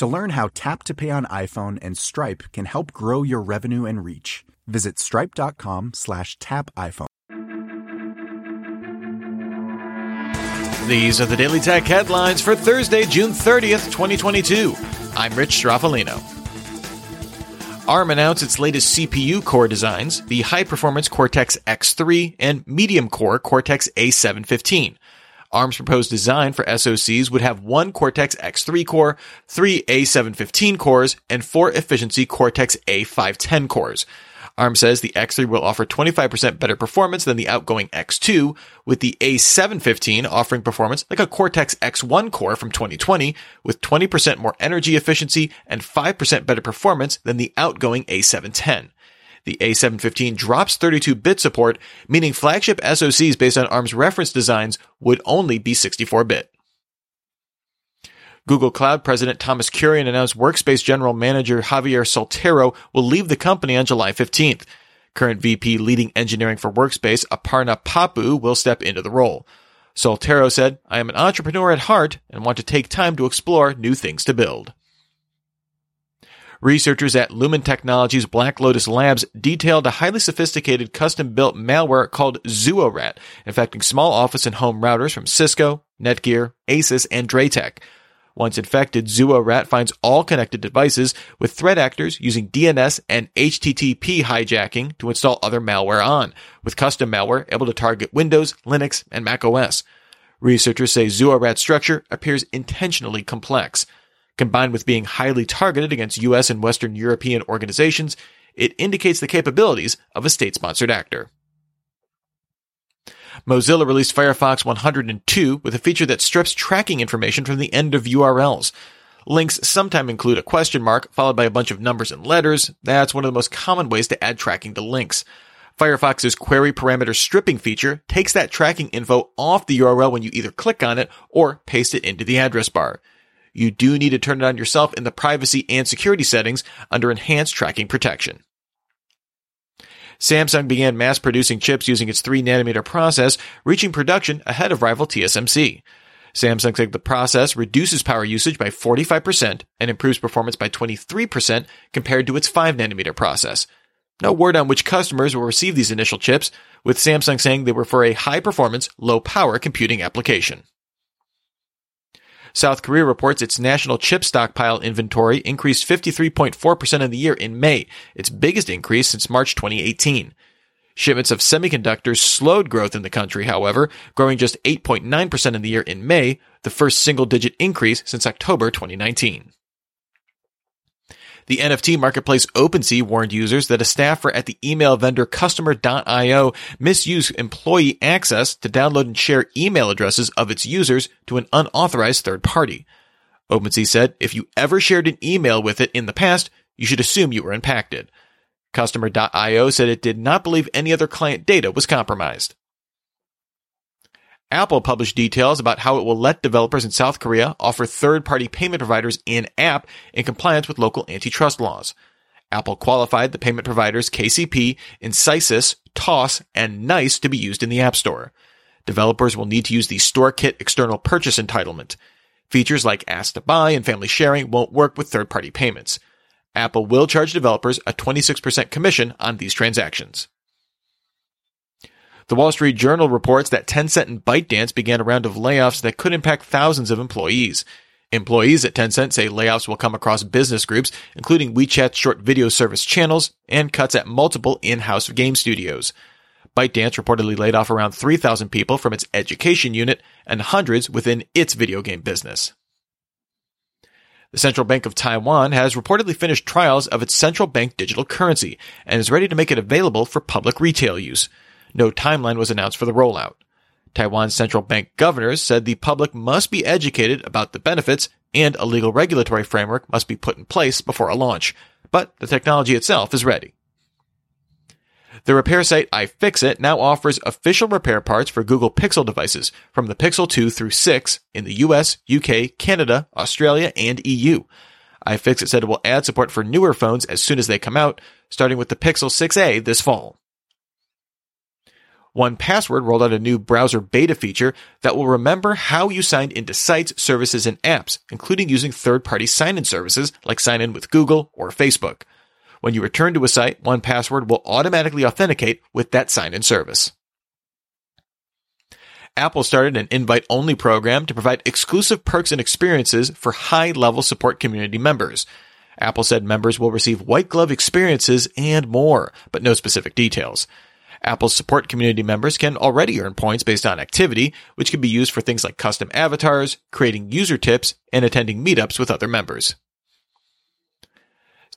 To learn how Tap to Pay on iPhone and Stripe can help grow your revenue and reach, visit stripe.com slash tap iPhone. These are the Daily Tech headlines for Thursday, June 30th, 2022. I'm Rich Stroffolino. ARM announced its latest CPU core designs, the high-performance Cortex X3 and medium-core Cortex A715. ARM's proposed design for SoCs would have one Cortex X3 core, three A715 cores, and four efficiency Cortex A510 cores. ARM says the X3 will offer 25% better performance than the outgoing X2, with the A715 offering performance like a Cortex X1 core from 2020, with 20% more energy efficiency and 5% better performance than the outgoing A710. The A715 drops 32-bit support, meaning flagship SoCs based on ARM's reference designs would only be 64-bit. Google Cloud President Thomas Kurian announced Workspace General Manager Javier Soltero will leave the company on July 15th. Current VP leading engineering for Workspace, Aparna Pappu, will step into the role. Soltero said, I am an entrepreneur at heart and want to take time to explore new things to build. Researchers at Lumen Technologies Black Lotus Labs detailed a highly sophisticated custom-built malware called ZuoRat, infecting small office and home routers from Cisco, Netgear, Asus, and DrayTek. Once infected, ZuoRat finds all connected devices with threat actors using DNS and HTTP hijacking to install other malware on, with custom malware able to target Windows, Linux, and Mac OS. Researchers say ZuoRat's structure appears intentionally complex. Combined with being highly targeted against US and Western European organizations, it indicates the capabilities of a state-sponsored actor. Mozilla released Firefox 102 with a feature that strips tracking information from the end of URLs. Links sometimes include a question mark followed by a bunch of numbers and letters. That's one of the most common ways to add tracking to links. Firefox's query parameter stripping feature takes that tracking info off the URL when you either click on it or paste it into the address bar you do need to turn it on yourself in the privacy and security settings under enhanced tracking protection. Samsung began mass producing chips using its 3 nanometer process, reaching production ahead of rival TSMC. Samsung said the process reduces power usage by 45% and improves performance by 23% compared to its 5 nanometer process. No word on which customers will receive these initial chips, with Samsung saying they were for a high performance, low power computing application. South Korea reports its national chip stockpile inventory increased 53.4% in the year in May, its biggest increase since March 2018. Shipments of semiconductors slowed growth in the country, however, growing just 8.9% in the year in May, the first single digit increase since October 2019. The NFT marketplace OpenSea warned users that a staffer at the email vendor customer.io misused employee access to download and share email addresses of its users to an unauthorized third party. OpenSea said if you ever shared an email with it in the past, you should assume you were impacted. Customer.io said it did not believe any other client data was compromised. Apple published details about how it will let developers in South Korea offer third party payment providers in app in compliance with local antitrust laws. Apple qualified the payment providers KCP, Inicis, Toss, and Nice to be used in the App Store. Developers will need to use the StoreKit external purchase entitlement. Features like Ask to Buy and family sharing won't work with third party payments. Apple will charge developers a 26% commission on these transactions. The Wall Street Journal reports that Tencent and ByteDance began a round of layoffs that could impact thousands of employees. Employees at Tencent say layoffs will come across business groups, including WeChat's short video service channels, and cuts at multiple in-house game studios. ByteDance reportedly laid off around 3,000 people from its education unit and hundreds within its video game business. The Central Bank of Taiwan has reportedly finished trials of its central bank digital currency and is ready to make it available for public retail use. No timeline was announced for the rollout. Taiwan's central bank governors said the public must be educated about the benefits and a legal regulatory framework must be put in place before a launch, but the technology itself is ready. The repair site iFixit now offers official repair parts for Google Pixel devices from the Pixel 2 through 6 in the US, UK, Canada, Australia, and EU. iFixit said it will add support for newer phones as soon as they come out, starting with the Pixel 6a this fall. 1Password rolled out a new browser beta feature that will remember how you signed into sites, services, and apps, including using third-party sign-in services like sign in with Google or Facebook. When you return to a site, 1Password will automatically authenticate with that sign-in service. Apple started an invite only program to provide exclusive perks and experiences for high level support community members. Apple said members will receive white glove experiences and more, but no specific details. Apple's support community members can already earn points based on activity, which can be used for things like custom avatars, creating user tips, and attending meetups with other members.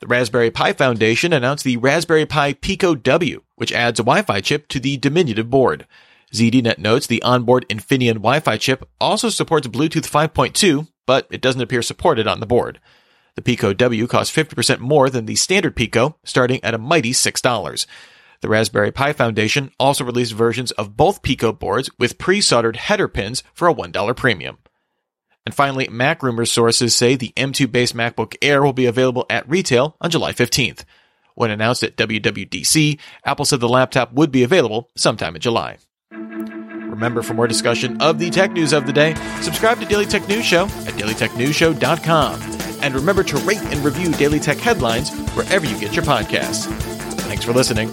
The Raspberry Pi Foundation announced the Raspberry Pi Pico W, which adds a Wi-Fi chip to the diminutive board. ZDNet notes the onboard Infineon Wi-Fi chip also supports Bluetooth 5.2, but it doesn't appear supported on the board. The Pico W costs 50% more than the standard Pico, starting at a mighty $6. The Raspberry Pi Foundation also released versions of both Pico boards with pre-soldered header pins for a $1 premium. And finally, Mac rumors sources say the M2 based MacBook Air will be available at retail on July 15th. When announced at WWDC, Apple said the laptop would be available sometime in July. Remember, for more discussion of the tech news of the day, subscribe to Daily Tech News Show at dailytechnewsshow.com. And remember to rate and review Daily Tech headlines wherever you get your podcasts. Thanks for listening.